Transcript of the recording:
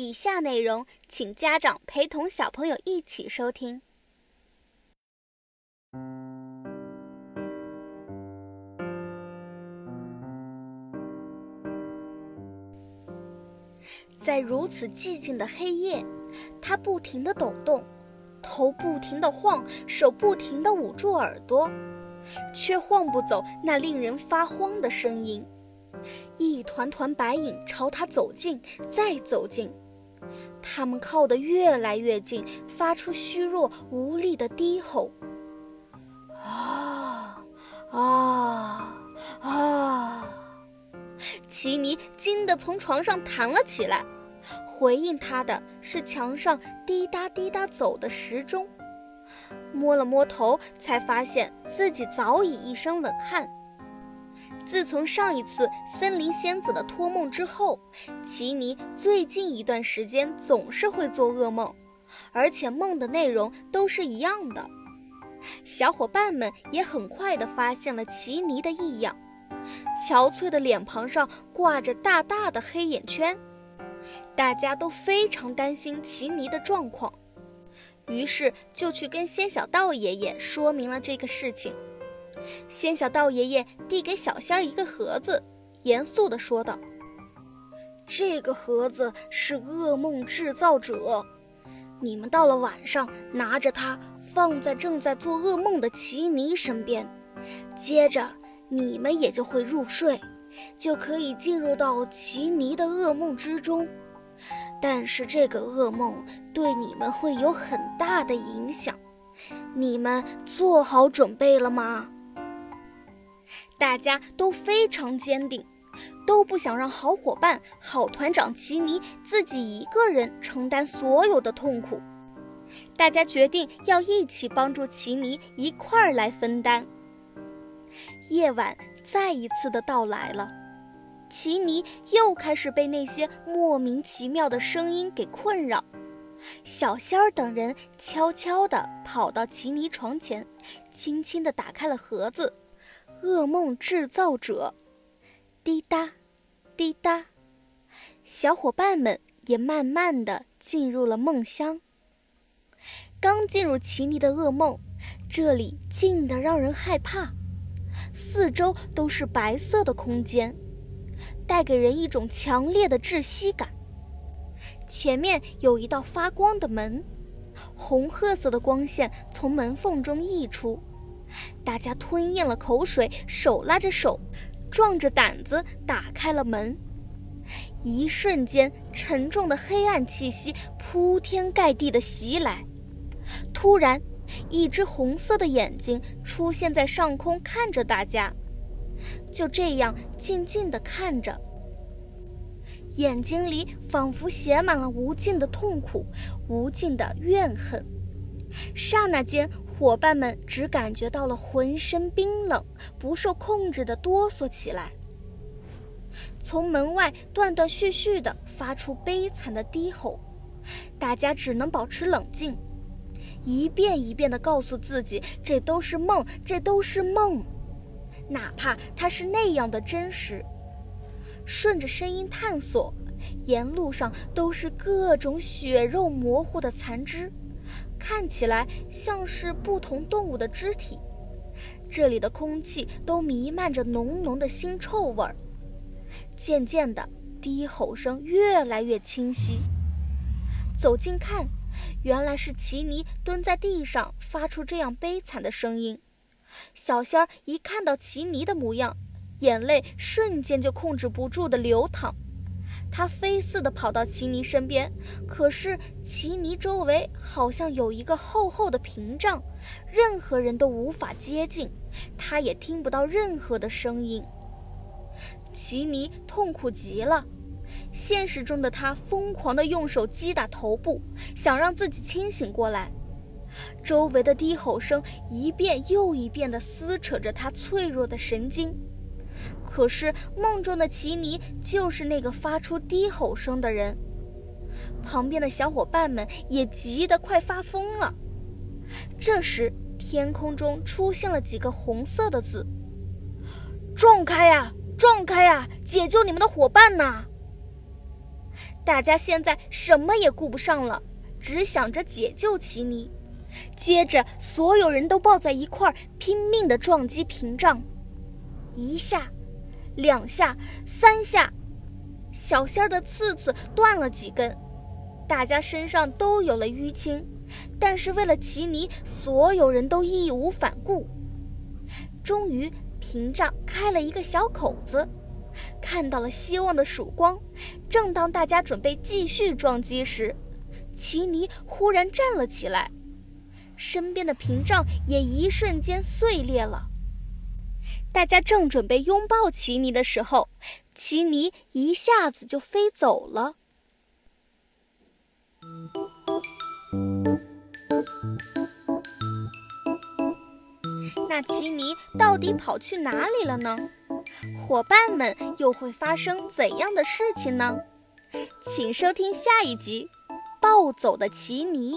以下内容，请家长陪同小朋友一起收听。在如此寂静的黑夜，他不停地抖动，头不停地晃，手不停地捂住耳朵，却晃不走那令人发慌的声音。一团团白影朝他走近，再走近，他们靠得越来越近，发出虚弱无力的低吼。啊啊啊！奇尼惊得从床上弹了起来，回应他的是墙上滴答滴答走的时钟。摸了摸头，才发现自己早已一身冷汗。自从上一次森林仙子的托梦之后，奇尼最近一段时间总是会做噩梦，而且梦的内容都是一样的。小伙伴们也很快地发现了奇尼的异样，憔悴的脸庞上挂着大大的黑眼圈，大家都非常担心奇尼的状况，于是就去跟仙小道爷爷说明了这个事情。仙小道爷爷递给小仙儿一个盒子，严肃地说道：“这个盒子是噩梦制造者，你们到了晚上拿着它放在正在做噩梦的奇尼身边，接着你们也就会入睡，就可以进入到奇尼的噩梦之中。但是这个噩梦对你们会有很大的影响，你们做好准备了吗？”大家都非常坚定，都不想让好伙伴、好团长奇尼自己一个人承担所有的痛苦。大家决定要一起帮助奇尼，一块儿来分担。夜晚再一次的到来了，奇尼又开始被那些莫名其妙的声音给困扰。小仙儿等人悄悄地跑到奇尼床前，轻轻地打开了盒子。噩梦制造者，滴答，滴答，小伙伴们也慢慢的进入了梦乡。刚进入奇尼的噩梦，这里静的让人害怕，四周都是白色的空间，带给人一种强烈的窒息感。前面有一道发光的门，红褐色的光线从门缝中溢出。大家吞咽了口水，手拉着手，壮着胆子打开了门。一瞬间，沉重的黑暗气息铺天盖地的袭来。突然，一只红色的眼睛出现在上空，看着大家，就这样静静地看着。眼睛里仿佛写满了无尽的痛苦，无尽的怨恨。刹那间。伙伴们只感觉到了浑身冰冷，不受控制的哆嗦起来。从门外断断续续的发出悲惨的低吼，大家只能保持冷静，一遍一遍的告诉自己：这都是梦，这都是梦，哪怕它是那样的真实。顺着声音探索，沿路上都是各种血肉模糊的残肢。看起来像是不同动物的肢体，这里的空气都弥漫着浓浓的腥臭味儿。渐渐的，低吼声越来越清晰。走近看，原来是奇尼蹲在地上发出这样悲惨的声音。小仙儿一看到奇尼的模样，眼泪瞬间就控制不住的流淌。他飞似的跑到奇尼身边，可是奇尼周围好像有一个厚厚的屏障，任何人都无法接近，他也听不到任何的声音。奇尼痛苦极了，现实中的他疯狂地用手击打头部，想让自己清醒过来。周围的低吼声一遍又一遍地撕扯着他脆弱的神经。可是梦中的奇尼就是那个发出低吼声的人，旁边的小伙伴们也急得快发疯了。这时，天空中出现了几个红色的字：“撞开呀，撞开呀，解救你们的伙伴呐！”大家现在什么也顾不上了，只想着解救奇尼。接着，所有人都抱在一块儿，拼命地撞击屏障。一下，两下，三下，小仙儿的刺刺断了几根，大家身上都有了淤青。但是为了奇尼，所有人都义无反顾。终于，屏障开了一个小口子，看到了希望的曙光。正当大家准备继续撞击时，奇尼忽然站了起来。身边的屏障也一瞬间碎裂了。大家正准备拥抱奇尼的时候，奇尼一下子就飞走了。那奇尼到底跑去哪里了呢？伙伴们又会发生怎样的事情呢？请收听下一集《暴走的奇尼》。